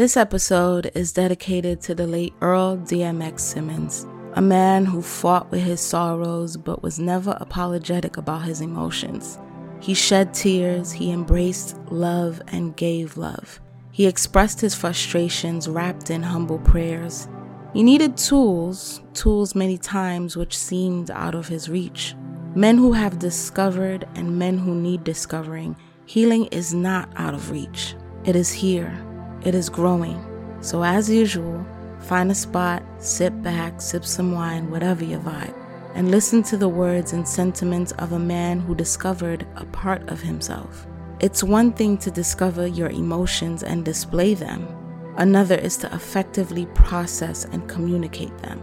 This episode is dedicated to the late Earl DMX Simmons, a man who fought with his sorrows but was never apologetic about his emotions. He shed tears, he embraced love and gave love. He expressed his frustrations wrapped in humble prayers. He needed tools, tools many times which seemed out of his reach. Men who have discovered and men who need discovering, healing is not out of reach. It is here, it is growing. So, as usual, find a spot, sit back, sip some wine, whatever your vibe and listen to the words and sentiments of a man who discovered a part of himself. It's one thing to discover your emotions and display them, another is to effectively process and communicate them.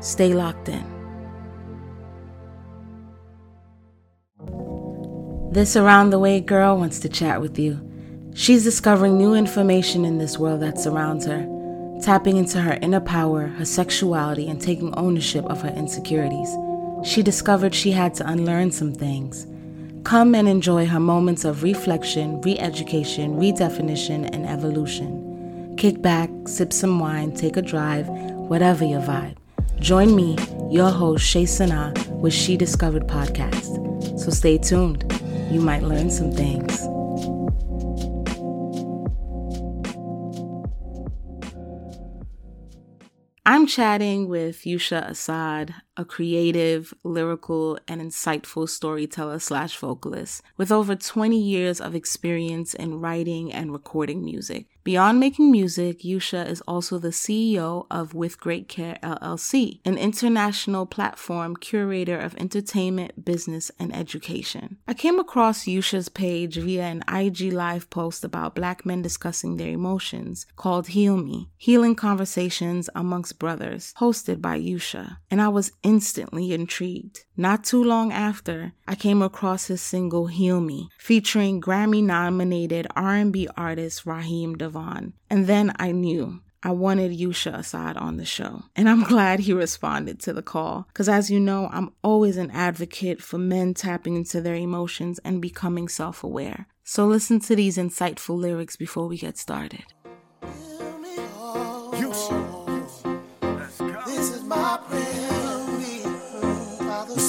Stay locked in. This Around the Way girl wants to chat with you. She's discovering new information in this world that surrounds her, tapping into her inner power, her sexuality, and taking ownership of her insecurities she discovered she had to unlearn some things. Come and enjoy her moments of reflection, re education, redefinition, and evolution. Kick back, sip some wine, take a drive, whatever your vibe. Join me, your host, Shay Sana, with She Discovered podcast. So stay tuned. You might learn some things. I'm chatting with Yusha Assad, a creative, lyrical, and insightful storyteller slash vocalist with over 20 years of experience in writing and recording music. Beyond making music, Yusha is also the CEO of With Great Care LLC, an international platform curator of entertainment, business, and education. I came across Yusha's page via an IG Live post about black men discussing their emotions called Heal Me Healing Conversations Amongst Brothers, hosted by Yusha, and I was instantly intrigued. Not too long after, I came across his single Heal Me, featuring Grammy-nominated R&B artist Raheem DeVaughn. And then I knew I wanted Yusha Assad on the show. And I'm glad he responded to the call. Because as you know, I'm always an advocate for men tapping into their emotions and becoming self aware. So listen to these insightful lyrics before we get started.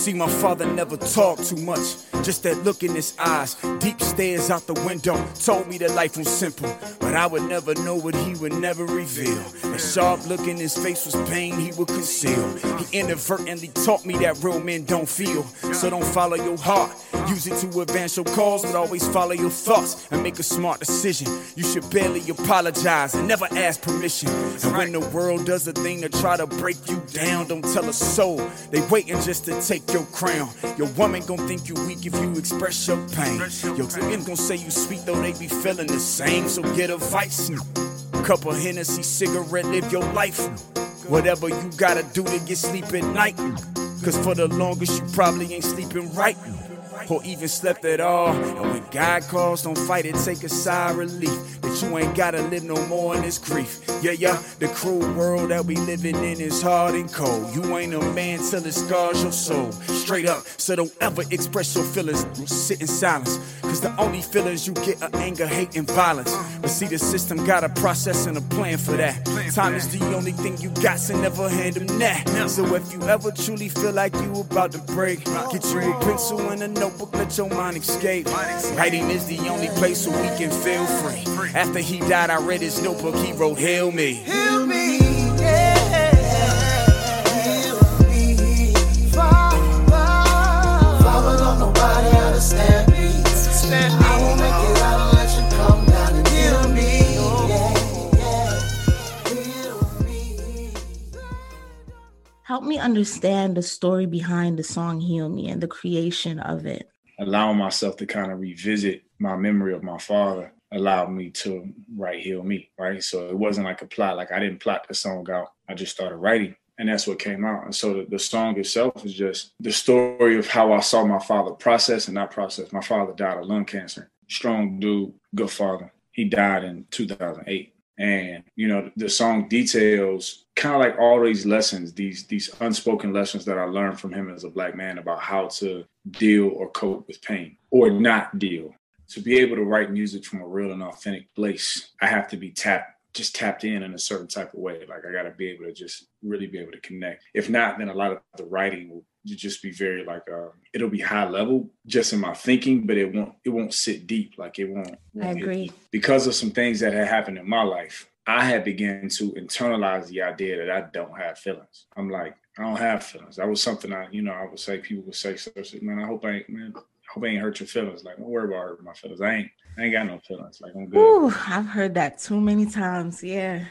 See, my father never talked too much. Just that look in his eyes, deep stares out the window, told me that life was simple. But I would never know what he would never reveal. That sharp look in his face was pain he would conceal. He inadvertently taught me that real men don't feel. So don't follow your heart. Use it to advance your cause, but always follow your thoughts and make a smart decision. You should barely apologize and never ask permission. And when the world does a thing to try to break you down, don't tell a soul. They waiting just to take your crown. Your woman gon' think you weak if you express your pain. Your women gon' say you sweet though they be feeling the same. So get a vice. Couple Hennessy cigarette, live your life. Whatever you gotta do to get sleep at night. Cause for the longest, you probably ain't sleeping right or even slept at all. And when God calls, don't fight it, take a sigh of relief that you ain't gotta live no more in this grief. Yeah, yeah, the cruel world that we living in is hard and cold. You ain't a man till it scars your soul. Straight up, so don't ever express your feelings. Sit in silence, cause the only feelings you get are anger, hate, and violence. But see, the system got a process and a plan for that. Time is the only thing you got, so never hand them that. So if you ever truly feel like you about to break, get you a pencil and a let your mind escape. Writing is the only place where we can feel free. After he died, I read his notebook, he wrote, Heal me. Heal me, yeah. Heal me. Don't nobody understand Help me understand the story behind the song Heal Me and the creation of it. allowing myself to kind of revisit my memory of my father allowed me to write Heal Me, right? So it wasn't like a plot, like I didn't plot the song out. I just started writing and that's what came out. And so the, the song itself is just the story of how I saw my father process and not process. My father died of lung cancer. Strong dude, good father. He died in 2008. And you know, the song details kind of like all these lessons, these these unspoken lessons that I learned from him as a black man about how to deal or cope with pain or not deal. To be able to write music from a real and authentic place, I have to be tapped just tapped in in a certain type of way. Like I got to be able to just really be able to connect. If not, then a lot of the writing will just be very like uh, it'll be high level just in my thinking, but it won't it won't sit deep. Like it won't. I agree because of some things that had happened in my life. I had begun to internalize the idea that I don't have feelings. I'm like, I don't have feelings. That was something I, you know, I would say people would say, so, man, I hope I ain't, man, I hope I ain't hurt your feelings. Like, don't worry about hurting my feelings. I ain't, I ain't got no feelings. Like, I'm good. Ooh, I've heard that too many times. Yeah.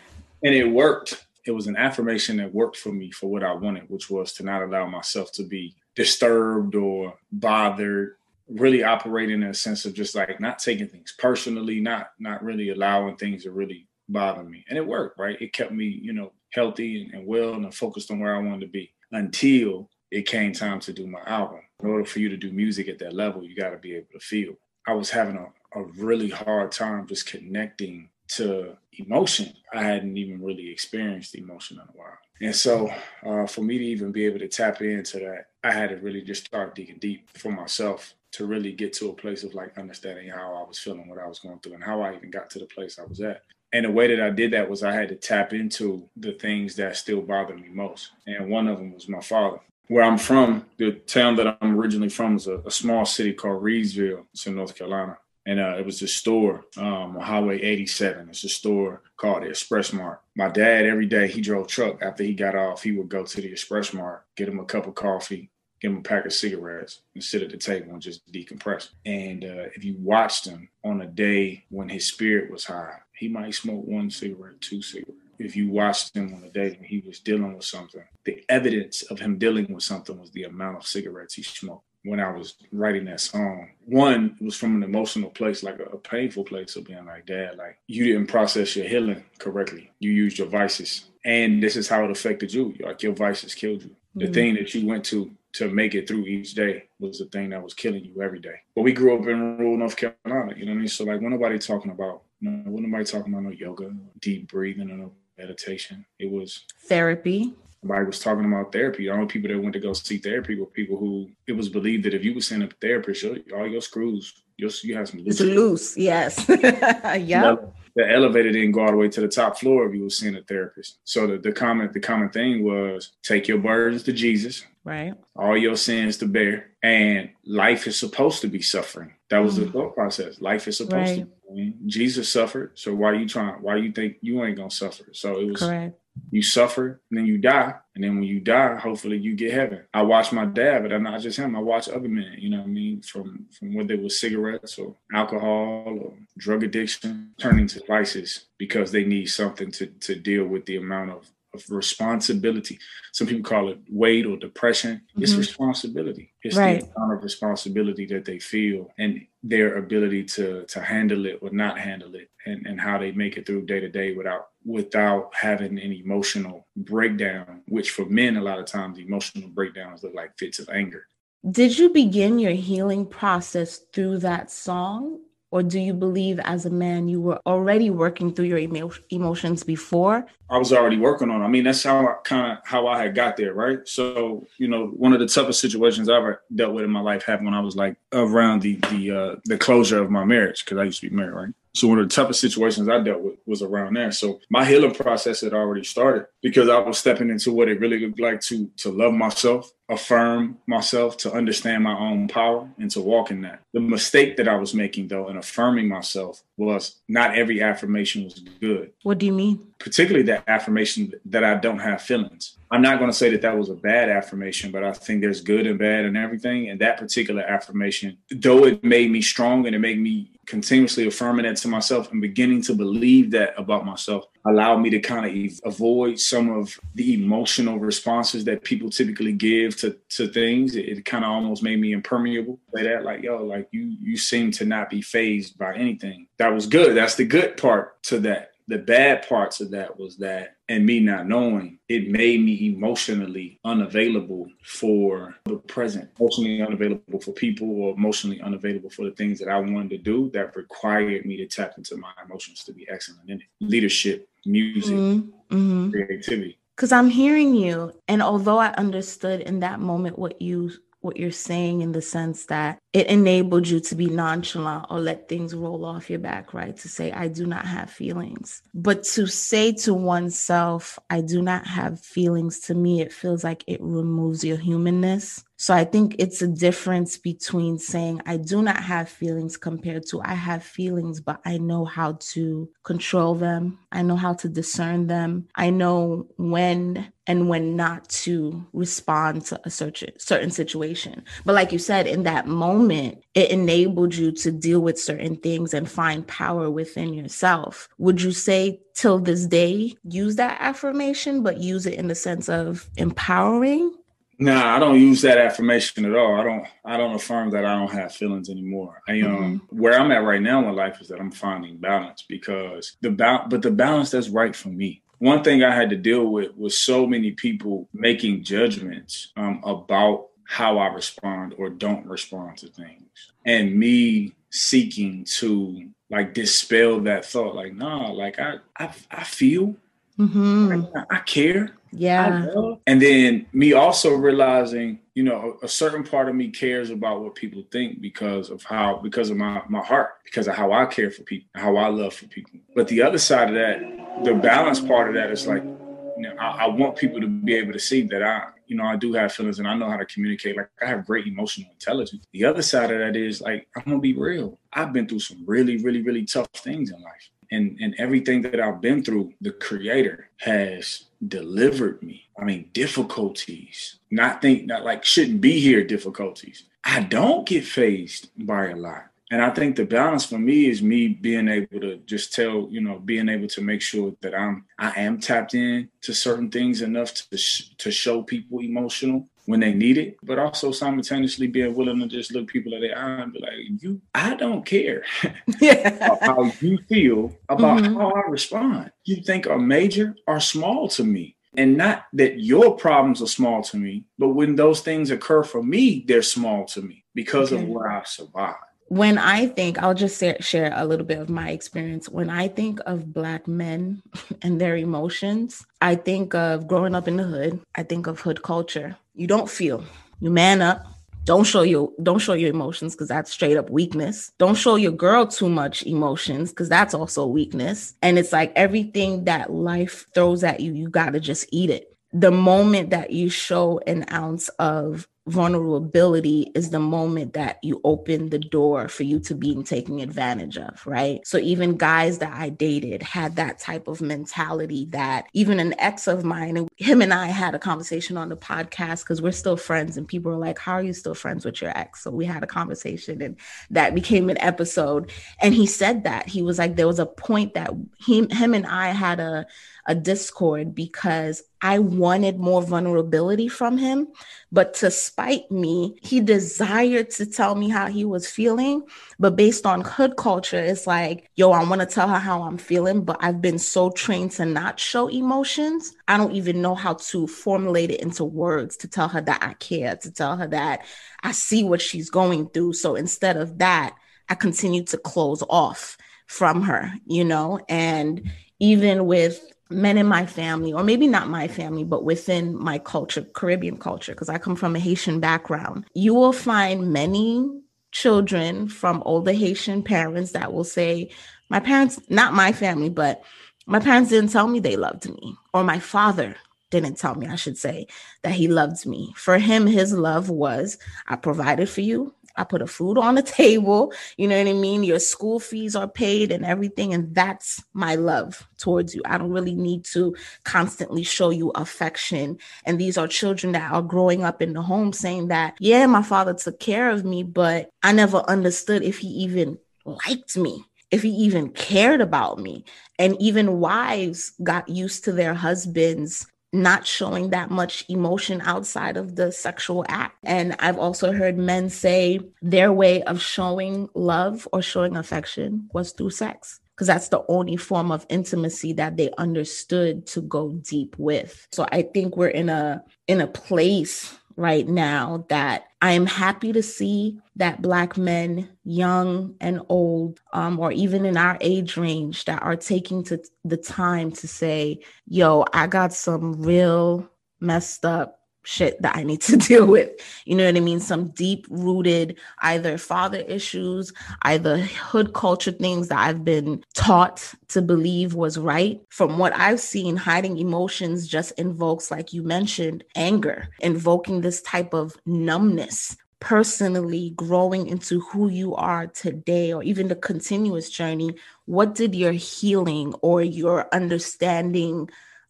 And it worked. It was an affirmation that worked for me for what I wanted, which was to not allow myself to be disturbed or bothered really operating in a sense of just like not taking things personally, not not really allowing things to really bother me. And it worked, right? It kept me, you know, healthy and, and well and focused on where I wanted to be until it came time to do my album. In order for you to do music at that level, you got to be able to feel. I was having a, a really hard time just connecting to emotion. I hadn't even really experienced emotion in a while. And so, uh, for me to even be able to tap into that, I had to really just start digging deep for myself to really get to a place of like understanding how I was feeling, what I was going through, and how I even got to the place I was at. And the way that I did that was I had to tap into the things that still bothered me most. And one of them was my father. Where I'm from, the town that I'm originally from is a, a small city called Reidsville. It's in North Carolina. And uh, it was a store um, on Highway 87. It's a store called the Express Mart. My dad, every day, he drove truck. After he got off, he would go to the Express Mart, get him a cup of coffee, get him a pack of cigarettes and sit at the table and just decompress. And uh, if you watched him on a day when his spirit was high, he might smoke one cigarette, two cigarettes. If you watched him on a day when he was dealing with something, the evidence of him dealing with something was the amount of cigarettes he smoked. When I was writing that song, one was from an emotional place, like a, a painful place of being like, Dad, like you didn't process your healing correctly. You used your vices. And this is how it affected you. Like your vices killed you. The mm-hmm. thing that you went to to make it through each day was the thing that was killing you every day. But we grew up in rural North Carolina, you know what I mean? So like when nobody talking about, you know, when nobody talking about no yoga, deep breathing, or no meditation. It was therapy. Nobody was talking about therapy. The only people that went to go see therapy were people who it was believed that if you were seeing a therapist, all your screws, you you have some loose. It's loose, yes. yeah the elevator didn't go all the way to the top floor if you were seeing a therapist. So the, the common the common thing was take your burdens to Jesus. Right. All your sins to bear. And life is supposed to be suffering. That was mm. the thought process. Life is supposed right. to be. Jesus suffered. So why are you trying why you think you ain't gonna suffer? So it was correct you suffer and then you die and then when you die hopefully you get heaven i watch my dad but i'm not just him i watch other men you know what i mean from from whether it was cigarettes or alcohol or drug addiction turning to vices because they need something to to deal with the amount of of responsibility. Some people call it weight or depression. Mm-hmm. It's responsibility. It's right. the amount of responsibility that they feel and their ability to to handle it or not handle it and, and how they make it through day to day without without having an emotional breakdown, which for men a lot of times emotional breakdowns look like fits of anger. Did you begin your healing process through that song or do you believe as a man you were already working through your emo- emotions before i was already working on it. i mean that's how i kind of how i had got there right so you know one of the toughest situations i ever dealt with in my life happened when i was like around the the uh the closure of my marriage because i used to be married right so one of the toughest situations I dealt with was around there. So my healing process had already started because I was stepping into what it really looked like to to love myself, affirm myself, to understand my own power, and to walk in that. The mistake that I was making though in affirming myself was not every affirmation was good. What do you mean? Particularly that affirmation that I don't have feelings. I'm not going to say that that was a bad affirmation, but I think there's good and bad and everything. And that particular affirmation, though it made me strong and it made me continuously affirming that to myself and beginning to believe that about myself allowed me to kind of avoid some of the emotional responses that people typically give to to things. It, it kind of almost made me impermeable. Say that like, yo, like you you seem to not be phased by anything. That was good. That's the good part to that the bad parts of that was that and me not knowing it made me emotionally unavailable for the present emotionally unavailable for people or emotionally unavailable for the things that i wanted to do that required me to tap into my emotions to be excellent in it leadership music mm-hmm. mm-hmm. creativity because i'm hearing you and although i understood in that moment what you what you're saying in the sense that it enabled you to be nonchalant or let things roll off your back, right? To say, I do not have feelings. But to say to oneself, I do not have feelings, to me, it feels like it removes your humanness. So I think it's a difference between saying I do not have feelings compared to I have feelings, but I know how to control them. I know how to discern them. I know when and when not to respond to a certain certain situation. But like you said, in that moment, it enabled you to deal with certain things and find power within yourself. Would you say till this day use that affirmation, but use it in the sense of empowering? Nah, I don't use that affirmation at all. I don't I don't affirm that I don't have feelings anymore. I um mm-hmm. where I'm at right now in life is that I'm finding balance because the ba- but the balance that's right for me one thing I had to deal with was so many people making judgments um, about how I respond or don't respond to things, and me seeking to like dispel that thought. Like, nah, like I I, I feel, mm-hmm. I, I care, yeah. And then me also realizing, you know, a, a, certain part of me cares about what people think because of how, because of my, my heart, because of how I care for people, how I love for people. But the other side of that, the balance part of that is like, you know, I, I want people to be able to see that I, you know, I do have feelings and I know how to communicate. Like I have great emotional intelligence. The other side of that is like, I'm gonna be real. I've been through some really, really, really tough things in life and and everything that I've been through, the creator has delivered me. I mean, difficulties, not think not like shouldn't be here difficulties. I don't get phased by a lot. And I think the balance for me is me being able to just tell, you know, being able to make sure that I'm I am tapped in to certain things enough to sh- to show people emotional when they need it, but also simultaneously being willing to just look people in the eye and be like, "You, I don't care yeah. how you feel about mm-hmm. how I respond. You think are major or small to me." And not that your problems are small to me, but when those things occur for me, they're small to me because okay. of where I survived when I think, I'll just share a little bit of my experience. When I think of Black men and their emotions, I think of growing up in the hood. I think of hood culture. You don't feel, you man up. Don't show your don't show your emotions because that's straight up weakness. Don't show your girl too much emotions because that's also weakness. And it's like everything that life throws at you, you gotta just eat it. The moment that you show an ounce of vulnerability is the moment that you open the door for you to be taken advantage of, right? So even guys that I dated had that type of mentality that even an ex of mine, and him and I had a conversation on the podcast because we're still friends, and people were like, How are you still friends with your ex? So we had a conversation and that became an episode. And he said that he was like, there was a point that he, him and I had a a discord because I wanted more vulnerability from him. But to spite me, he desired to tell me how he was feeling. But based on hood culture, it's like, yo, I want to tell her how I'm feeling, but I've been so trained to not show emotions. I don't even know how to formulate it into words to tell her that I care, to tell her that I see what she's going through. So instead of that, I continue to close off from her, you know? And even with men in my family, or maybe not my family, but within my culture, Caribbean culture, because I come from a Haitian background, you will find many children from older Haitian parents that will say, My parents, not my family, but my parents didn't tell me they loved me, or my father didn't tell me, I should say, that he loved me. For him, his love was, I provided for you, I put a food on the table. You know what I mean? Your school fees are paid and everything. And that's my love towards you. I don't really need to constantly show you affection. And these are children that are growing up in the home saying that, yeah, my father took care of me, but I never understood if he even liked me if he even cared about me. And even wives got used to their husbands not showing that much emotion outside of the sexual act. And I've also heard men say their way of showing love or showing affection was through sex because that's the only form of intimacy that they understood to go deep with. So I think we're in a in a place right now that I am happy to see that Black men, young and old, um, or even in our age range, that are taking to the time to say, yo, I got some real messed up shit that I need to deal with. You know what I mean? Some deep rooted either father issues, either hood culture things that I've been taught to believe was right. From what I've seen, hiding emotions just invokes, like you mentioned, anger, invoking this type of numbness personally growing into who you are today or even the continuous journey what did your healing or your understanding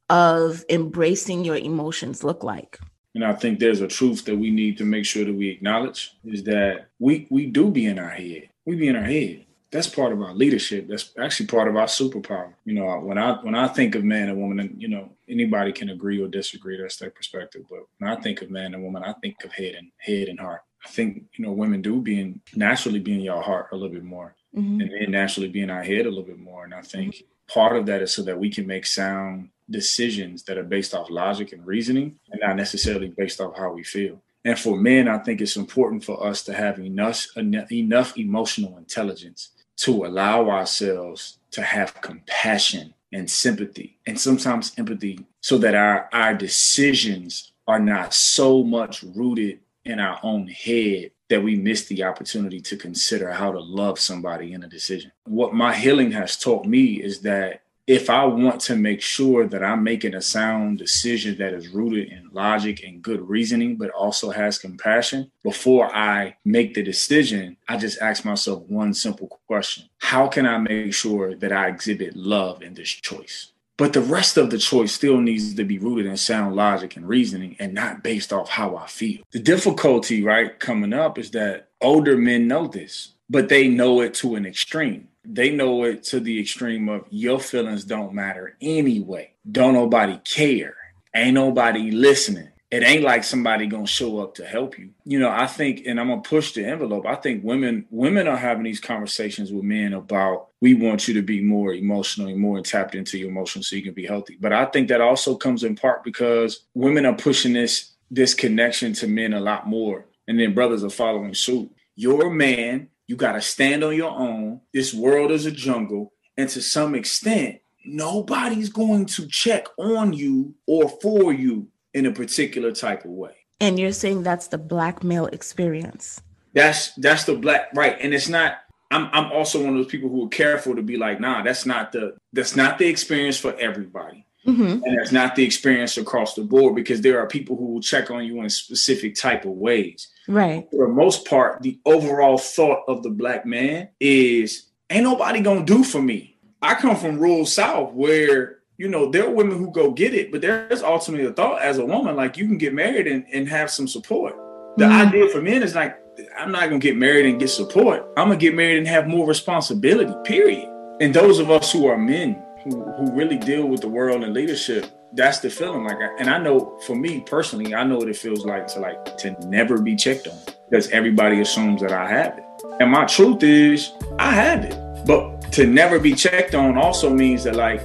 of embracing your emotions look like and I think there's a truth that we need to make sure that we acknowledge is that we we do be in our head. We be in our head. That's part of our leadership. That's actually part of our superpower. You know, when I when I think of man and woman, and you know, anybody can agree or disagree. That's their perspective. But when I think of man and woman, I think of head and head and heart. I think you know, women do being naturally be in your heart a little bit more, mm-hmm. and then naturally be in our head a little bit more. And I think part of that is so that we can make sound decisions that are based off logic and reasoning and not necessarily based off how we feel. And for men, I think it's important for us to have enough enough emotional intelligence to allow ourselves to have compassion and sympathy and sometimes empathy so that our our decisions are not so much rooted in our own head that we miss the opportunity to consider how to love somebody in a decision. What my healing has taught me is that if I want to make sure that I'm making a sound decision that is rooted in logic and good reasoning, but also has compassion, before I make the decision, I just ask myself one simple question How can I make sure that I exhibit love in this choice? But the rest of the choice still needs to be rooted in sound logic and reasoning and not based off how I feel. The difficulty, right, coming up is that older men know this, but they know it to an extreme they know it to the extreme of your feelings don't matter anyway. Don't nobody care. Ain't nobody listening. It ain't like somebody gonna show up to help you. You know, I think, and I'm gonna push the envelope. I think women women are having these conversations with men about we want you to be more emotionally, more tapped into your emotions so you can be healthy. But I think that also comes in part because women are pushing this this connection to men a lot more, and then brothers are following suit. Your man you got to stand on your own. This world is a jungle. And to some extent, nobody's going to check on you or for you in a particular type of way. And you're saying that's the black male experience. That's that's the black right. And it's not I'm I'm also one of those people who are careful to be like, nah, that's not the that's not the experience for everybody. Mm-hmm. And that's not the experience across the board because there are people who will check on you in specific type of ways. Right. For the most part, the overall thought of the black man is ain't nobody gonna do for me. I come from rural South where you know there are women who go get it, but there's ultimately a thought as a woman like you can get married and, and have some support. The mm-hmm. idea for men is like I'm not gonna get married and get support. I'm gonna get married and have more responsibility. Period. And those of us who are men who, who really deal with the world and leadership, that's the feeling like and i know for me personally i know what it feels like to like to never be checked on because everybody assumes that i have it. And my truth is i have it. But to never be checked on also means that like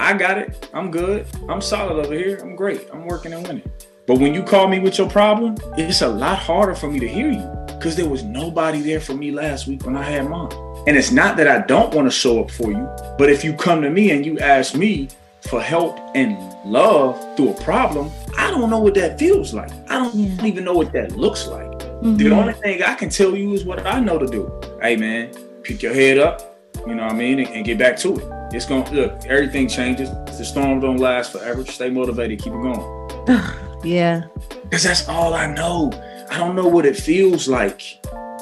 i got it. I'm good. I'm solid over here. I'm great. I'm working and winning. But when you call me with your problem it's a lot harder for me to hear you because there was nobody there for me last week when i had mine. And it's not that i don't want to show up for you but if you come to me and you ask me for help and love through a problem, I don't know what that feels like. I don't yeah. even know what that looks like. Mm-hmm. The only thing I can tell you is what I know to do. Hey man, pick your head up, you know what I mean, and, and get back to it. It's gonna look, everything changes. The storm don't last forever. Stay motivated, keep it going. yeah. Because that's all I know. I don't know what it feels like.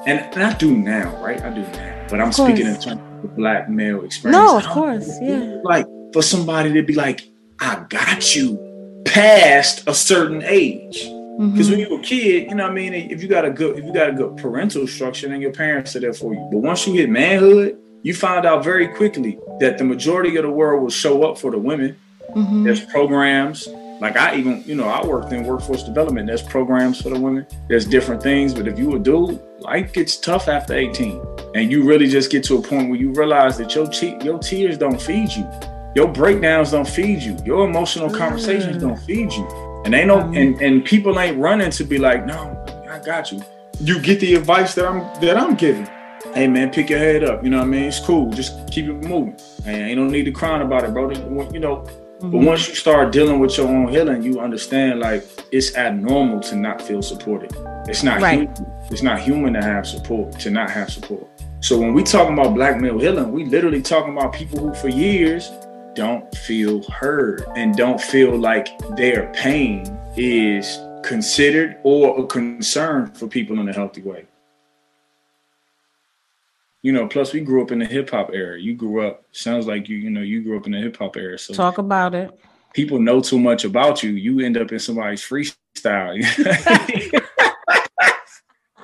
And, and I do now, right? I do now. But I'm speaking in terms of the black male experience. No, of course, yeah. Like for somebody to be like, I got you past a certain age. Because mm-hmm. when you're a kid, you know what I mean, if you got a good if you got a good parental structure, then your parents are there for you. But once you hit manhood, you find out very quickly that the majority of the world will show up for the women. Mm-hmm. There's programs. Like I even, you know, I worked in workforce development. There's programs for the women. There's different things. But if you a dude, life gets tough after 18. And you really just get to a point where you realize that your, te- your tears don't feed you your breakdowns don't feed you. Your emotional conversations mm. don't feed you. And they know and, and people ain't running to be like, no, I got you. You get the advice that I'm that I'm giving. Hey man, pick your head up. You know what I mean? It's cool. Just keep it moving. And ain't no need to cry about it, bro. You know, But once you start dealing with your own healing, you understand like it's abnormal to not feel supported. It's not Right. human. It's not human to have support, to not have support. So when we talking about black male healing, we literally talking about people who for years don't feel heard and don't feel like their pain is considered or a concern for people in a healthy way. You know, plus we grew up in the hip hop era. You grew up, sounds like you, you know, you grew up in the hip hop era. So Talk about it. people know too much about you, you end up in somebody's freestyle.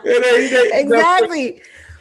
Exactly.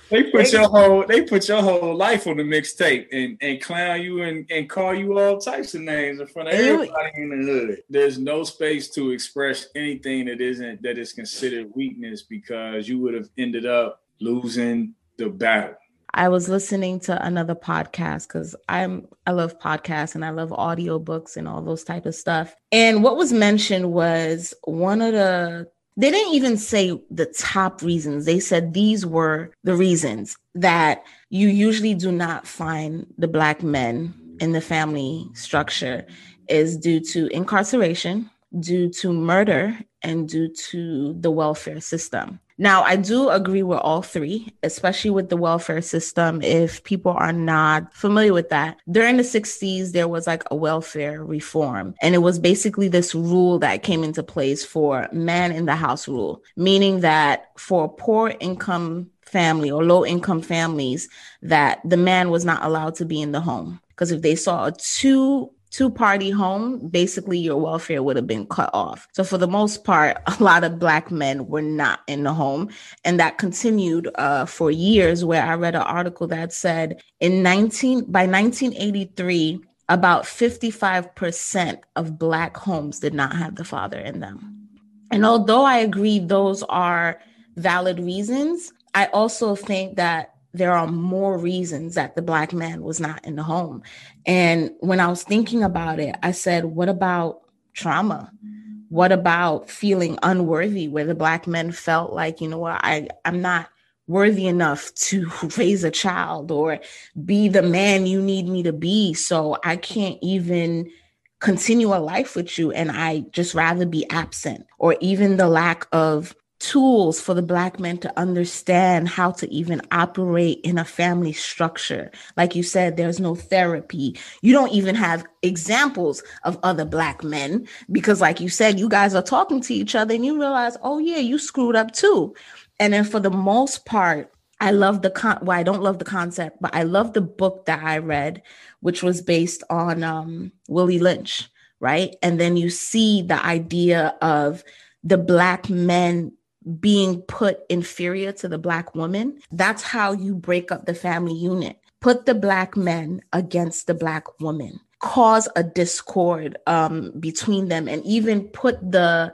They put your whole they put your whole life on the mixtape and, and clown you and, and call you all types of names in front of everybody in the hood. There's no space to express anything that isn't that is considered weakness because you would have ended up losing the battle. I was listening to another podcast because I'm I love podcasts and I love audiobooks and all those type of stuff. And what was mentioned was one of the they didn't even say the top reasons. They said these were the reasons that you usually do not find the black men in the family structure is due to incarceration, due to murder, and due to the welfare system. Now, I do agree with all three, especially with the welfare system. If people are not familiar with that, during the 60s, there was like a welfare reform, and it was basically this rule that came into place for man in the house rule, meaning that for poor income family or low income families, that the man was not allowed to be in the home. Because if they saw a two two party home, basically your welfare would have been cut off. So for the most part, a lot of black men were not in the home. And that continued uh, for years where I read an article that said in 19 by 1983, about 55% of black homes did not have the father in them. And although I agree those are valid reasons, I also think that there are more reasons that the black man was not in the home. And when I was thinking about it, I said, what about trauma? What about feeling unworthy where the black men felt like, you know what, I, I'm not worthy enough to raise a child or be the man you need me to be. So I can't even continue a life with you. And I just rather be absent or even the lack of tools for the black men to understand how to even operate in a family structure. Like you said, there's no therapy. You don't even have examples of other black men because, like you said, you guys are talking to each other and you realize, oh, yeah, you screwed up too. And then for the most part, I love the con well, I don't love the concept, but I love the book that I read, which was based on um, Willie Lynch, right? And then you see the idea of the black men being put inferior to the black woman. That's how you break up the family unit. Put the black men against the black woman, cause a discord um, between them, and even put the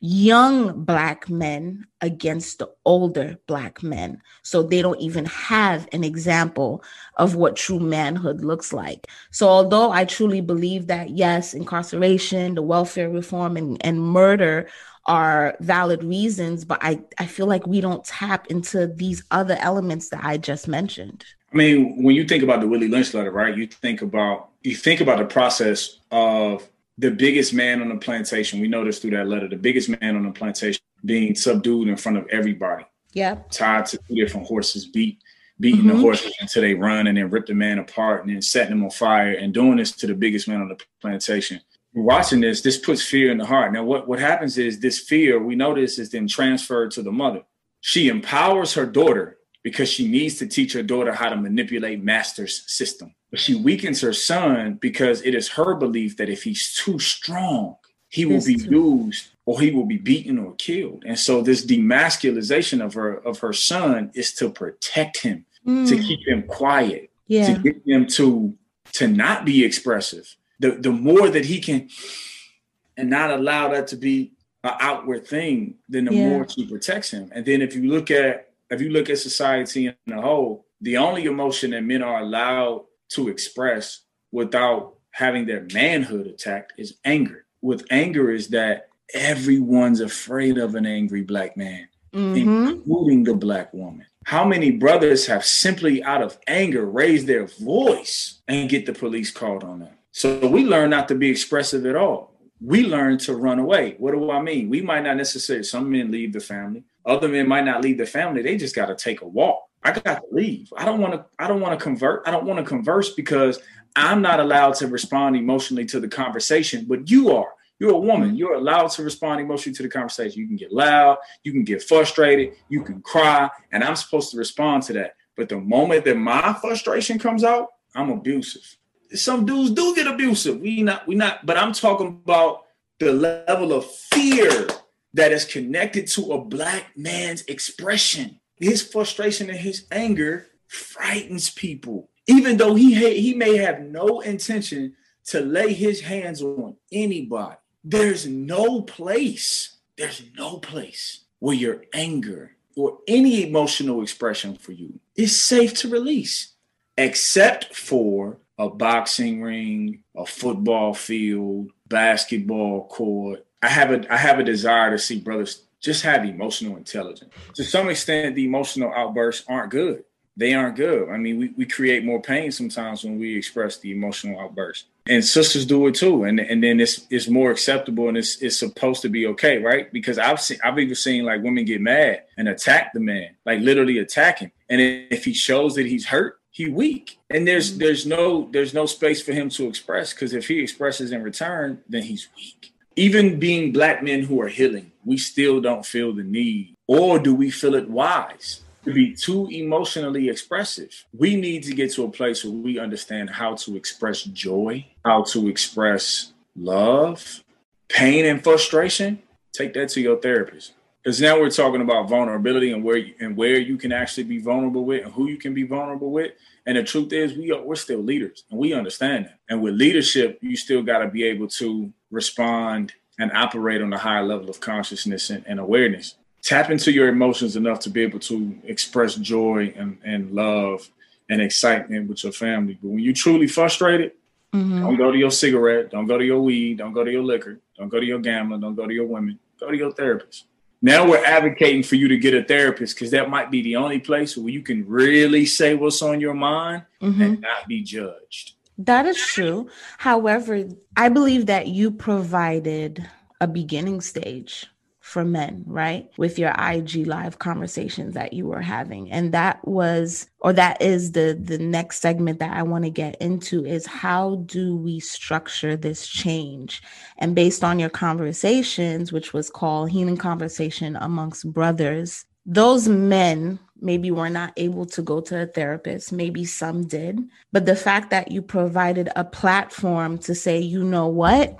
young black men against the older black men. So they don't even have an example of what true manhood looks like. So although I truly believe that, yes, incarceration, the welfare reform, and, and murder are valid reasons, but I, I feel like we don't tap into these other elements that I just mentioned. I mean, when you think about the Willie Lynch letter, right? You think about you think about the process of the biggest man on the plantation. We noticed through that letter, the biggest man on the plantation being subdued in front of everybody, Yeah. tied to two different horses, beat beating Mhm. the horses until they run and then rip the man apart and then setting him on fire and doing this to the biggest man on the plantation. Watching this, this puts fear in the heart. Now, what, what happens is this fear, we notice, is then transferred to the mother. She empowers her daughter because she needs to teach her daughter how to manipulate master's system. But she weakens her son because it is her belief that if he's too strong, he will be used or he will be beaten or killed. And so this demasculization of her of her son is to protect him, to Mm, keep him quiet, yeah. to get him to to not be expressive. The the more that he can and not allow that to be an outward thing, then the Yeah. more she protects him. And then if you look at if you look at society in a whole, the only emotion that men are allowed to express without having their manhood attacked is anger. With anger is that everyone's afraid of an angry black man Mhm. including the black woman. How many brothers have simply out of anger raised their voice and get the police called on them? So we learn not to be expressive at all. We learn to run away. What do I mean? We might not necessarily, some men leave the family. Other men might not leave the family. They just got to take a walk. I got to leave. I don't want to, I don't want to convert. I don't want to converse because I'm not allowed to respond emotionally to the conversation, but you are. You're a woman. You're allowed to respond emotionally to the conversation. You can get loud, you can get frustrated, you can cry, and I'm supposed to respond to that. But the moment that my frustration comes out, I'm abusive. Some dudes do get abusive. We not, we not, but I'm talking about the level of fear that is connected to a black man's expression. His frustration and his anger frightens people, even though he he may have no intention to lay his hands on anybody. There's no place, there's no place where your anger or any emotional expression for you is safe to release, except for a boxing ring, a football field, basketball court. I have a I have a desire to see brothers just have emotional intelligence. To some extent, the emotional outbursts aren't good. They aren't good. I mean, we, we create more pain sometimes when we express the emotional outburst and sisters do it too and and then it's it's more acceptable and it's it's supposed to be okay right because i've seen i've even seen like women get mad and attack the man like literally attack him and if he shows that he's hurt he weak and there's mm-hmm. there's no there's no space for him to express because if he expresses in return then he's weak even being black men who are healing we still don't feel the need or do we feel it wise to be too emotionally expressive. We need to get to a place where we understand how to express joy, how to express love, pain, and frustration. Take that to your therapist. Because now we're talking about vulnerability and where you, and where you can actually be vulnerable with and who you can be vulnerable with. And the truth is, we are we're still leaders, and we understand that. And with leadership, you still got to be able to respond and operate on a higher level of consciousness and, and awareness tap into your emotions enough to be able to express joy and, and love and excitement with your family. But when you're truly frustrated, mm-hmm. don't go to your cigarette, don't go to your weed, don't go to your liquor, don't go to your gambling, don't go to your women, go to your therapist. Now we're advocating for you to get a therapist because that might be the only place where you can really say what's on your mind mm-hmm. and not be judged. That is true. However, I believe that you provided a beginning stage for men, right? With your IG live conversations that you were having. And that was or that is the the next segment that I want to get into is how do we structure this change? And based on your conversations, which was called healing conversation amongst brothers, those men maybe were not able to go to a therapist maybe some did but the fact that you provided a platform to say you know what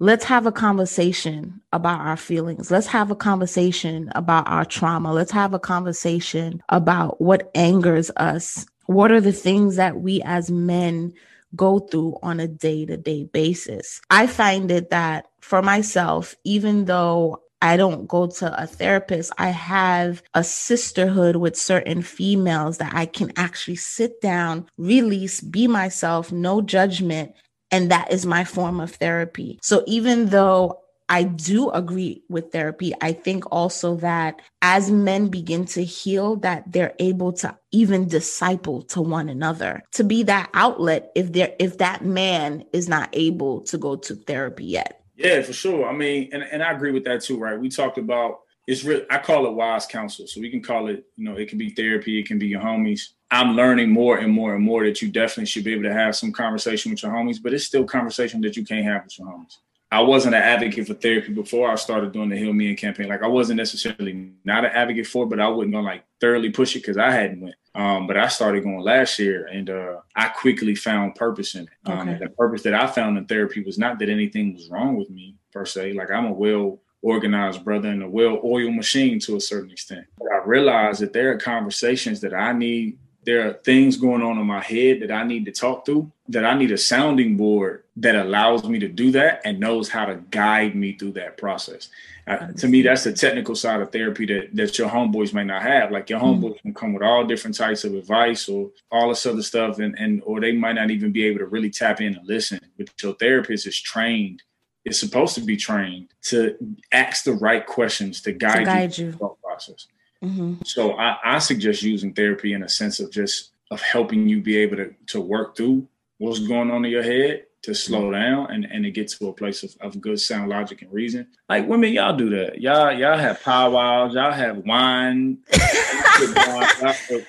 let's have a conversation about our feelings. Let's have a conversation about our trauma. Let's have a conversation about what angers us. What are the things that we as men go through on a day to day basis? I find it that for myself, even though I don't go to a therapist. I have a sisterhood with certain females that I can actually sit down, release, be myself, no judgment, and that is my form of therapy. So even though I do agree with therapy. I think also that as men begin to heal, that they're able to even disciple to one another, to be that outlet if they're if that man is not able to go to therapy yet. Yeah, for sure. I mean, and, and I agree with that too, right? We talked about it's real I call it wise counsel. So we can call it, you know, it can be therapy, it can be your homies. I'm learning more and more and more that you definitely should be able to have some conversation with your homies, but it's still conversation that you can't have with your homies. I wasn't an advocate for therapy before I started doing the Heal Me In campaign. Like I wasn't necessarily not an advocate for, it, but I wouldn't go like thoroughly push it because I hadn't went. Um, but I started going last year, and uh, I quickly found purpose in it. Um, okay. The purpose that I found in therapy was not that anything was wrong with me per se. Like I'm a well organized brother and a well-oiled machine to a certain extent. But I realized that there are conversations that I need there are things going on in my head that I need to talk through, that I need a sounding board that allows me to do that and knows how to guide me through that process. Uh, to me, that's the technical side of therapy that, that your homeboys may not have. Like your homeboys mm-hmm. can come with all different types of advice or all this other stuff, and, and or they might not even be able to really tap in and listen. But your therapist is trained, is supposed to be trained to ask the right questions to guide, to guide you, you. process. Mm-hmm. So I, I suggest using therapy in a sense of just of helping you be able to to work through what's going on in your head to mm-hmm. slow down and, and to get to a place of, of good sound logic and reason. Like women, y'all do that. Y'all y'all have powwows, y'all have wine.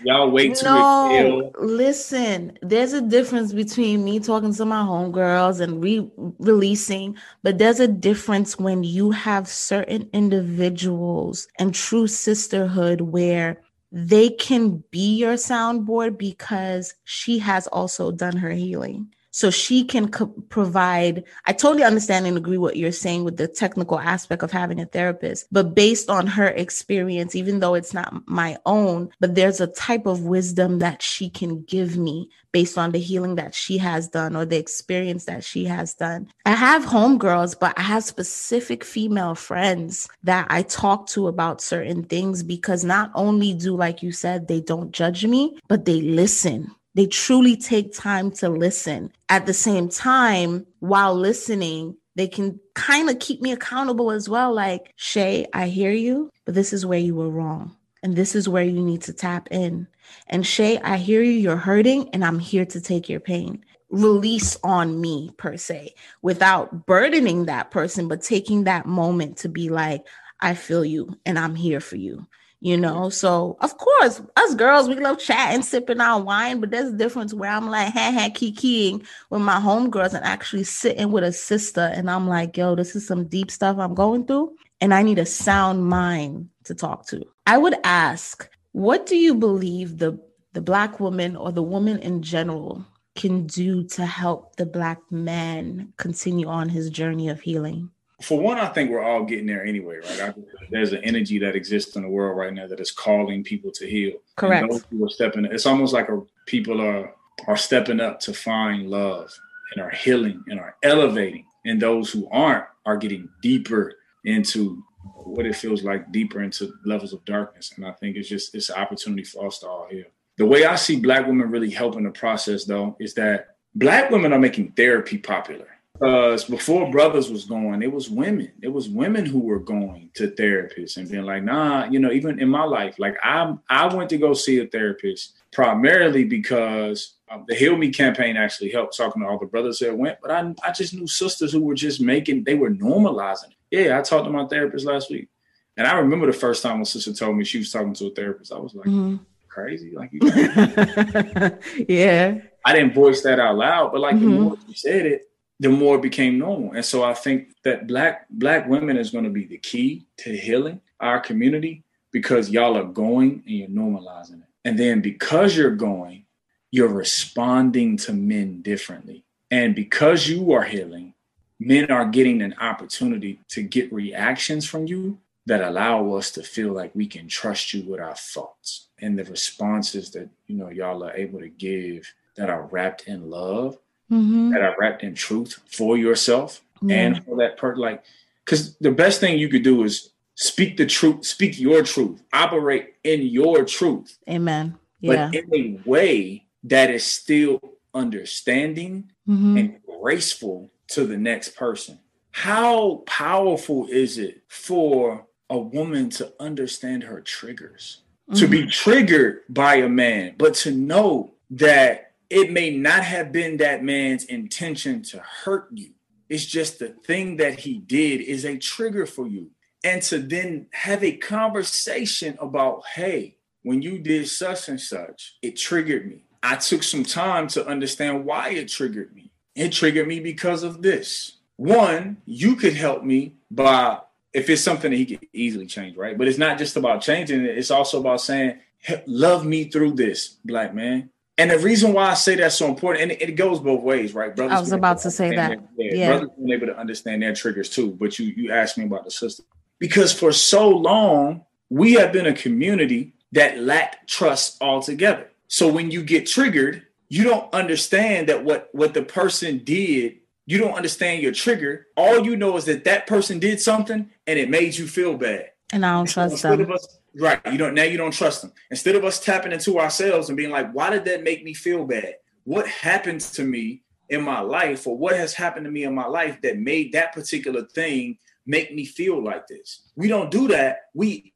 y'all wait to no, listen, there's a difference between me talking to my homegirls and re-releasing, but there's a difference when you have certain individuals and true sisterhood where they can be your soundboard because she has also done her healing so she can co- provide i totally understand and agree what you're saying with the technical aspect of having a therapist but based on her experience even though it's not my own but there's a type of wisdom that she can give me based on the healing that she has done or the experience that she has done. I have homegirls but i have specific female friends that i talk to about certain things because not only do like you said they don't judge me but they listen they truly take time to listen. At the same time, while listening, they can kind of keep me accountable as well. Like, Shay, I hear you, but this is where you were wrong. And this is where you need to tap in. And Shay, I hear you, you're hurting, and I'm here to take your pain. Release on me, per se, without burdening that person, but taking that moment to be like, I feel you and I'm here for you you mm-hmm. know. So of course, us girls, we love chatting, sipping our wine, but there's a difference where I'm like ha ha kikiing with my homegirls and actually sitting with a sister, and I'm like, yo, this is some deep stuff I'm going through, and I need a sound mind to talk to. I would ask, what do you believe the the black woman or the woman in general can do to help the black man continue on his journey of healing? For one, I think we're all getting there anyway, right? I, there's an energy that exists in the world right now that is calling people to heal. Correct. And those who are stepping, it's almost like a, people are are stepping up to find love and are healing and are elevating, and those who aren't are getting deeper into what it feels like, deeper into levels of darkness. And I think it's just it's an opportunity for us to all heal. The way I see Black women really helping the process, though, is that Black women are making therapy popular because before brothers was going, it was women. It was women who were going to therapists and being like, nah, you know, even in my life, like I I went to go see a therapist primarily because um, the Heal Me campaign actually helped talking to all the brothers that went, but I I just knew sisters who were just making they were normalizing. Yeah, I talked to my therapist last week. And I remember the first time my sister told me she was talking to a therapist. I was like, mm-hmm. crazy. Like you Yeah. I didn't voice that out loud, but like mm-hmm. the more you said it, the more it became normal. And so I think that black black women is going to be the key to healing our community because y'all are going and you're normalizing it. And then because you're going, you're responding to men differently. And because you are healing, men are getting an opportunity to get reactions from you that allow us to feel like we can trust you with our thoughts and the responses that you know y'all are able to give that are wrapped in love mm-hmm. that are wrapped in truth for yourself yeah. and for that person. Like, because the best thing you could do is speak the truth, speak your truth, operate in your truth. Amen. Yeah. But in a way that is still understanding mm-hmm. and graceful to the next person. How powerful is it for a woman to understand her triggers? Mm-hmm. To be mm-hmm. triggered by a man, but to know that it may not have been that man's intention to hurt you. It's just the thing that he did is a trigger for you. And to then have a conversation about, hey, when you did such and such, it triggered me. I took some time to understand why it triggered me. It triggered me because of this. One, you could help me by if it's something that he could easily change, right? But it's not just about changing it, it's also about saying, love me through this, black man. And the reason why I say that's so important, and it, goes both ways, right? Brothers I was about to say that. Their, yeah, brothers being able to understand their triggers too. But you you asked me about the system because for so long we have been a community that lacked trust altogether. So when you get triggered, you don't understand that what what the person did. You don't understand your trigger. All you know is that that person did something and it made you feel bad. And I don't trust them. Us, Right. You don't now you don't trust them. Instead of us tapping into ourselves and being like, why did that make me feel bad? What happened to me in my life, or what has happened to me in my life that made that particular thing make me feel like this? We don't do that. We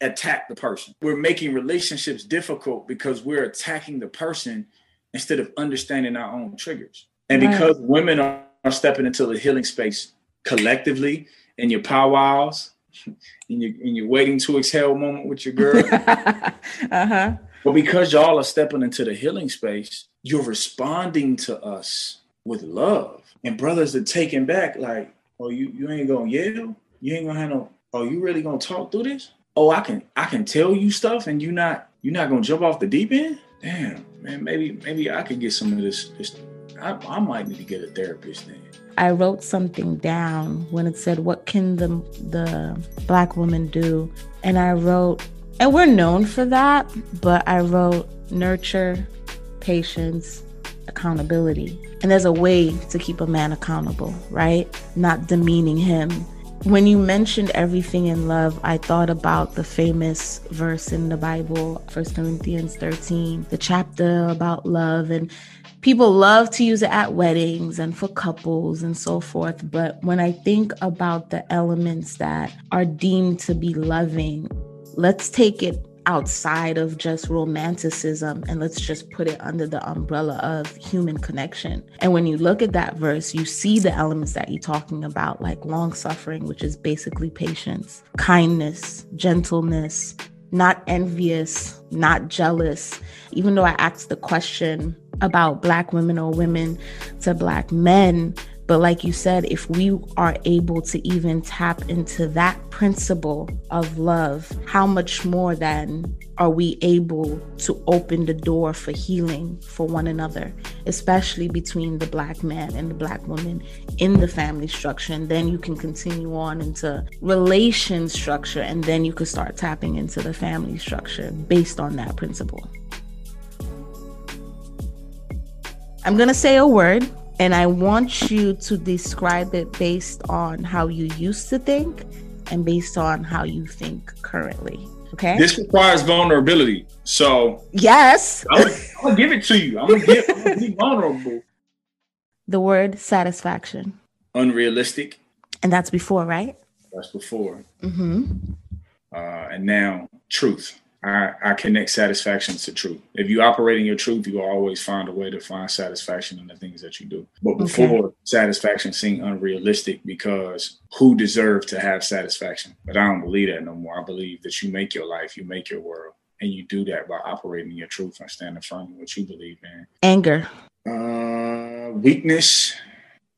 attack the person. We're making relationships difficult because we're attacking the person instead of understanding our own triggers. And Right. because women are, are stepping into the healing space collectively in your powwows, in your in your waiting to exhale moment with your girl, uh-huh. but because y'all are stepping into the healing space, you're responding to us with love. And brothers are taken back, like, oh, you you ain't gonna yell, you ain't gonna have no. Oh, you really gonna talk through this? Oh, I can I can tell you stuff, and you not you're not gonna jump off the deep end. Damn, man, maybe maybe I could get some of this. this I, I might need to get a therapist then. I wrote something down when it said, "What can the the black woman do?" And I wrote, and we're known for that, but I wrote nurture, patience, accountability. And there's a way to keep a man accountable, right? Not demeaning him. When you mentioned everything in love, I thought about the famous verse in the Bible, 1 Corinthians 13, the chapter about love and people love to use it at weddings and for couples and so forth. But when I think about the elements that are deemed to be loving, let's take it outside of just romanticism and let's just put it under the umbrella of human connection. And when you look at that verse, you see the elements that you're talking about, like long suffering, which is basically patience, kindness, gentleness, not envious, not jealous. Even though I asked the question about Black women or women to Black men, but like you said, if we are able to even tap into that principle of love, how much more then are we able to open the door for healing for one another, especially between the Black man and the Black woman in the family structure? And then you can continue on into relation structure, and then you could start tapping into the family structure based on that principle. I'm going to say a word and I want you to describe it based on how you used to think and based on how you think currently. Okay. This requires vulnerability. So yes. I'm I'm gonna give it to you. I'm gonna, give, I'm gonna be vulnerable. The word satisfaction. Unrealistic. And that's before, right? That's before. Mm-hmm. Uh, and now truth. I, I connect satisfaction to truth. If you operate in your truth, you will always find a way to find satisfaction in the things that you do. But before, okay. satisfaction seemed unrealistic because who deserved to have satisfaction? But I don't believe that no more. I believe that you make your life, you make your world, and you do that by operating your truth and standing firm in what you believe in. Anger. Uh, weakness.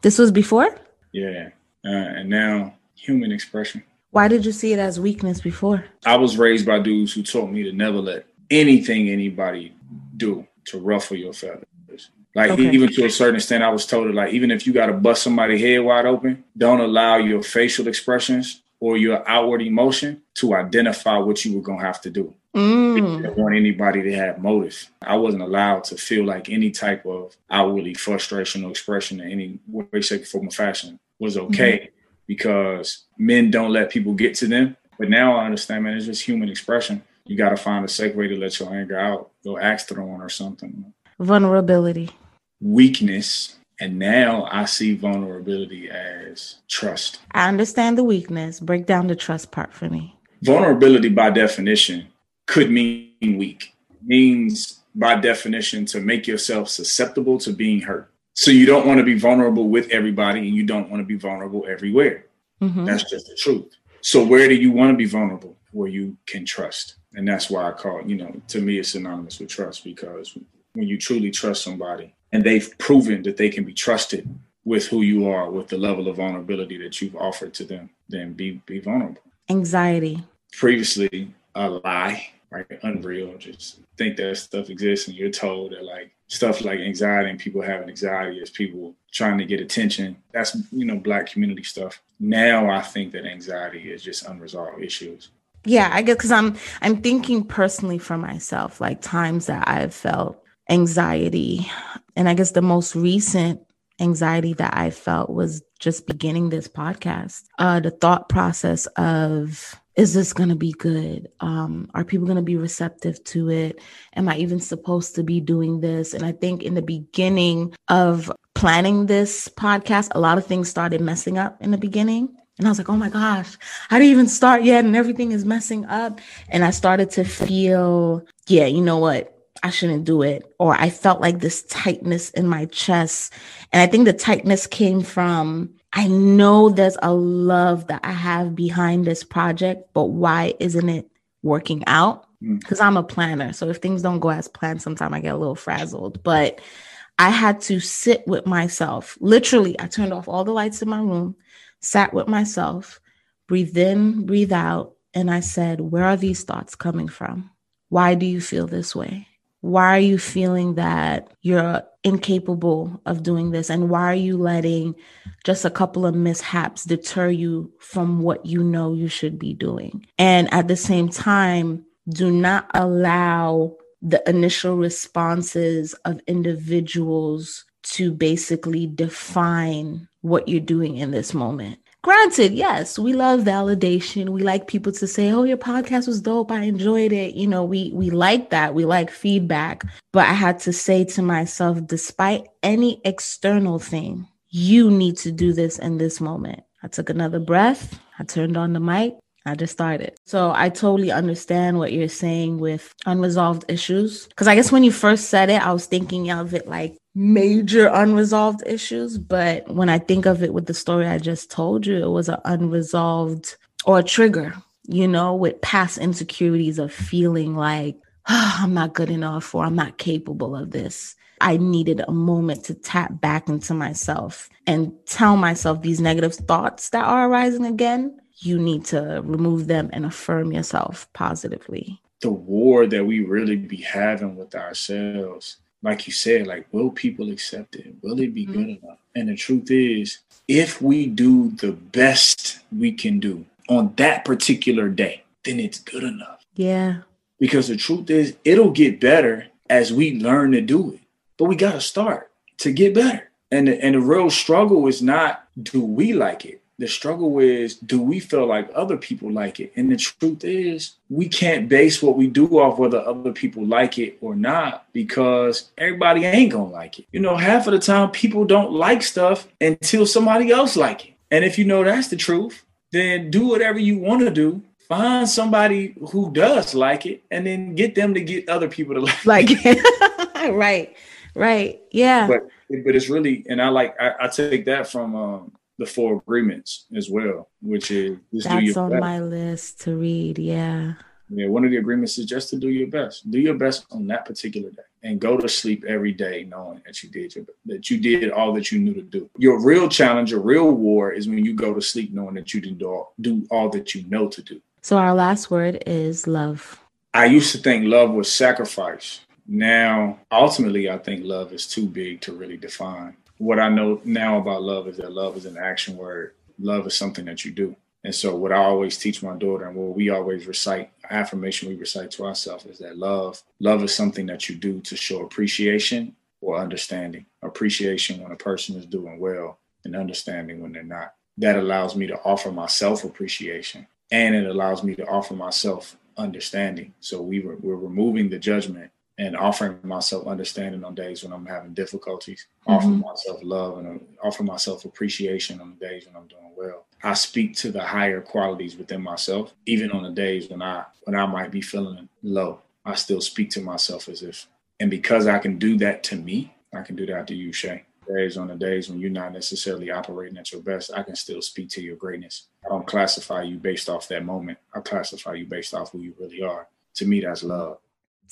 This was before? Yeah. Uh, and now human expression. Why did you see it as weakness before? I was raised by dudes who taught me to never let anything anybody do to ruffle your feathers. Like okay. even to a certain extent, I was told that like even if you got to bust somebody head wide open, don't allow your facial expressions or your outward emotion to identify what you were gonna have to do. Mm. didn't want anybody to have motive. I wasn't allowed to feel like any type of outwardly frustration or expression in any way, shape, form, or fashion was okay. Mm-hmm because men don't let people get to them. But now I understand, man, it's just human expression. You got to find a safe way to let your anger out. Go axe throwing or something. Vulnerability. Weakness. And now I see vulnerability as trust. I understand the weakness. Break down the trust part for me. Vulnerability, by definition, could mean weak. Means, by definition, to make yourself susceptible to being hurt. So you don't want to be vulnerable with everybody and you don't want to be vulnerable everywhere. Mm-hmm. That's just the truth. So where do you want to be vulnerable? Where you can trust. And that's why I call, you know, to me it's synonymous with trust because when you truly trust somebody and they've proven that they can be trusted with who you are, with the level of vulnerability that you've offered to them, then be be vulnerable. Anxiety. Previously, a lie, right? Unreal. Just think that stuff exists and you're told that like stuff like anxiety and people having anxiety is people trying to get attention. That's you know black community stuff. Now I think that anxiety is just unresolved issues. Yeah, I guess because I'm I'm thinking personally for myself, like times that I've felt anxiety, and I guess the most recent anxiety that I felt was just beginning this podcast. Uh, the thought process of is this going to be good? Um, are people going to be receptive to it? Am I even supposed to be doing this? And I think in the beginning of planning this podcast, a lot of things started messing up in the beginning. And I was like, oh my gosh, I didn't even start yet and everything is messing up. And I started to feel, yeah, you know what? I shouldn't do it. Or I felt like this tightness in my chest. And I think the tightness came from I know there's a love that I have behind this project, but why isn't it working out? Because mm. I'm a planner. So if things don't go as planned, sometimes I get a little frazzled. But I had to sit with myself. Literally, I turned off all the lights in my room, sat with myself, breathe in, breathe out. And I said, Where are these thoughts coming from? Why do you feel this way? Why are you feeling that you're incapable of doing this? And why are you letting just a couple of mishaps deter you from what you know you should be doing? And at the same time, do not allow the initial responses of individuals to basically define what you're doing in this moment. Granted, yes, we love validation. We like people to say, "Oh, your podcast was dope. I enjoyed it." You know, we we like that. We like feedback. But I had to say to myself, despite any external thing, you need to do this in this moment. I took another breath. I turned on the mic. I just started. So I totally understand what you're saying with unresolved issues. Because I guess when you first said it, I was thinking of it like major unresolved issues. But when I think of it with the story I just told you, it was an unresolved or a trigger, you know, with past insecurities of feeling like, oh, I'm not good enough or I'm not capable of this. I needed a moment to tap back into myself and tell myself these negative thoughts that are arising again. You need to remove them and affirm yourself positively. The war that we really be having with ourselves like you said, like, will people accept it? Will it be mm-hmm. good enough? And the truth is, if we do the best we can do on that particular day, then it's good enough. Yeah. Because the truth is, it'll get better as we learn to do it. But we got to start to get better. And the, and the real struggle is not do we like it? The struggle is do we feel like other people like it? And the truth is we can't base what we do off whether other people like it or not because everybody ain't gonna like it. You know half of the time people don't like stuff until somebody else like it. And if you know that's the truth then do whatever you want to do. Find somebody who does like it and then get them to get other people to like, like it. Right right yeah. But but it's really and i like i, I take that from um the four agreements as well, which is that's on best. my list to read. Yeah. Yeah, one of the agreements is just to do your best. Do your best on that particular day, and go to sleep every day knowing that you did your that you did all that you knew to do. Your real challenge, your real war, is when you go to sleep knowing that you didn't do all, do all that you know to do. So our last word is love. I used to think love was sacrifice. Now, ultimately, I think love is too big to really define what I know now about love is that love is an action word. Love is something that you do. And so, what I always teach my daughter, and what we always recite, affirmation we recite to ourselves, is that love, love is something that you do to show appreciation or understanding. Appreciation when a person is doing well, and understanding when they're not. That allows me to offer myself appreciation, and it allows me to offer myself understanding. So we were, we're removing the judgment and offering myself understanding on days when I'm having difficulties, mm-hmm. offering myself love and offering myself appreciation on the days when I'm doing well. I speak to the higher qualities within myself, even on the days when I when I might be feeling low. I still speak to myself as if, and because I can do that to me, I can do that to you, Shay. Days on the days when you're not necessarily operating at your best, I can still speak to your greatness. I don't classify you based off that moment. I classify you based off who you really are. To me, that's love.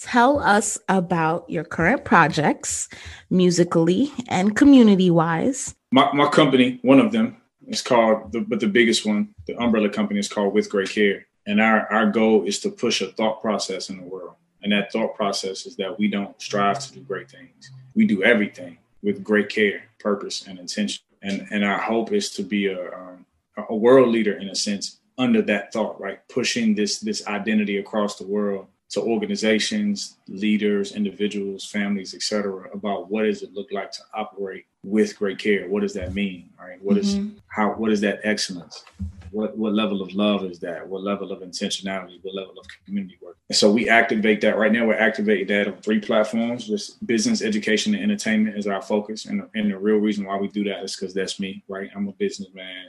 Tell us about your current projects, musically and community wise. My, my company, one of them, is called, the, but the biggest one, the umbrella company is called With Great Care. And our, our goal is to push a thought process in the world. And that thought process is that we don't strive to do great things. We do everything with great care, purpose, and intention. And, and our hope is to be a, um, a world leader in a sense under that thought, right? Pushing this, this identity across the world to organizations, leaders, individuals, families, etc., about what does it look like to operate with great care? What does that mean? Right? What mm-hmm. is how what is that excellence? What what level of love is that? What level of intentionality? What level of community work? And so we activate that right now. We're activating that on three platforms. Just business, education, and entertainment is our focus. And, and the real reason why we do that is because that's me, right? I'm a businessman,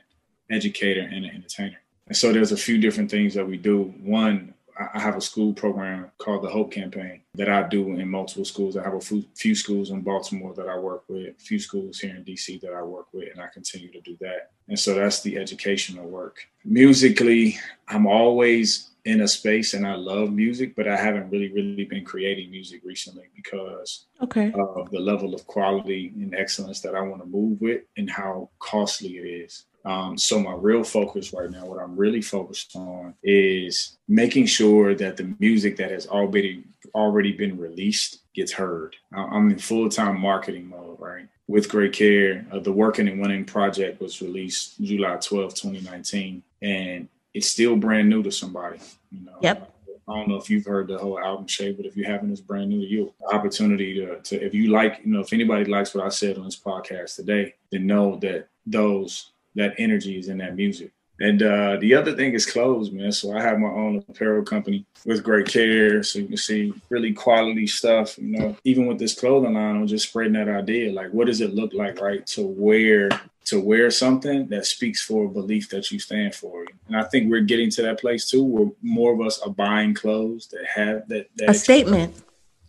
educator, and an entertainer. And so there's a few different things that we do. One, I have a school program called the Hope Campaign that I do in multiple schools. I have a few schools in Baltimore that I work with, a few schools here in DC that I work with, and I continue to do that. And so that's the educational work. Musically, I'm always in a space and I love music, but I haven't really, really been creating music recently because okay. of the level of quality and excellence that I want to move with and how costly it is. Um, so my real focus right now, what I'm really focused on is making sure that the music that has already already been released gets heard. I'm in full time marketing mode, right? With great care, uh, the Working and Winning project was released July 12, 2019, and it's still brand new to somebody. You know, yep. I don't know if you've heard the whole album Shay, but if you haven't, it's brand new to you. Opportunity to, to, if you like, you know, if anybody likes what I said on this podcast today, then know that those that energy is in that music. And uh, the other thing is clothes, man. So I have my own apparel company with great care. So you can see really quality stuff, you know. Even with this clothing line, I'm just spreading that idea. Like, what does it look like, right, to wear to wear something that speaks for a belief that you stand for. And I think we're getting to that place too, where more of us are buying clothes that have that, that a statement,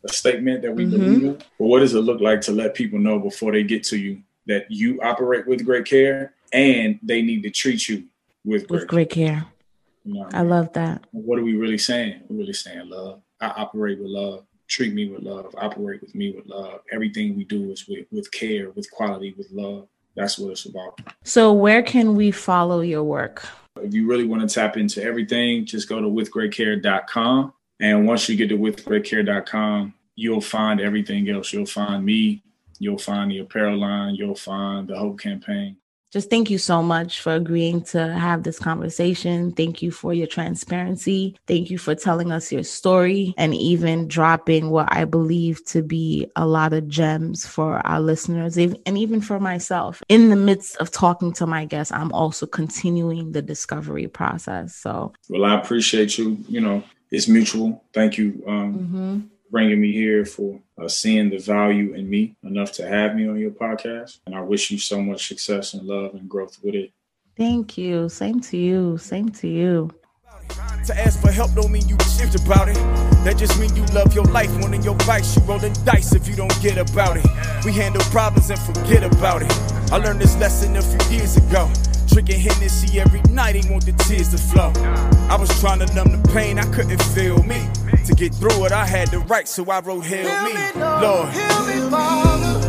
a statement that we mm-hmm. believe in. But what does it look like to let people know before they get to you that you operate with great care and they need to treat you with great, with great care? You know I, I love that. What are we really saying? We're really saying love. I operate with love. Treat me with love. Operate with me with love. Everything we do is with, with care, with quality, with love that's what it's about. So, where can we follow your work? If you really want to tap into everything, just go to withgreatcare.com. And once you get to withgreatcare.com, you'll find everything else. You'll find me, you'll find the apparel line, you'll find the Hope campaign, just thank you so much for agreeing to have this conversation. Thank you for your transparency. Thank you for telling us your story and even dropping what I believe to be a lot of gems for our listeners and even for myself. In the midst of talking to my guests, I'm also continuing the discovery process. So, well, I appreciate you. You know, it's mutual. Thank you. Um, mm-hmm bringing me here, for uh, seeing the value in me enough to have me on your podcast. And I wish you so much success and love and growth with it. Thank you. Same to you. Same to you. To ask for help don't mean you chipped about it. That just mean you love your life more than your vice. You rolling dice if you don't get about it. We handle problems and forget about it. I learned this lesson a few years ago. Drinking Hennessy every night, ain't want the tears to flow. I was trying to numb the pain, I couldn't feel me. To get through it, I had to write, so I wrote Heal, Me. Lord, heal me, Father.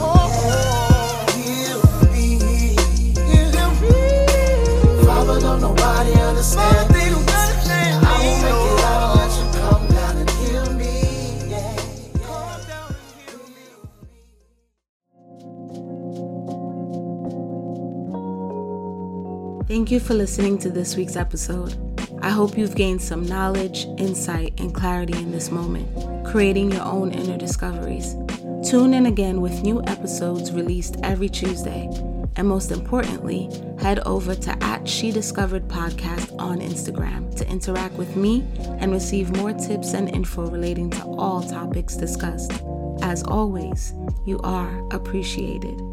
Oh, heal me. Heal me. Father, don't nobody understand. Thank you for listening to this week's episode. I hope you've gained some knowledge, insight, and clarity in this moment, creating your own inner discoveries. Tune in again with new episodes released every Tuesday. And most importantly, head over to at She Discovered Podcast on Instagram to interact with me and receive more tips and info relating to all topics discussed. As always, you are appreciated.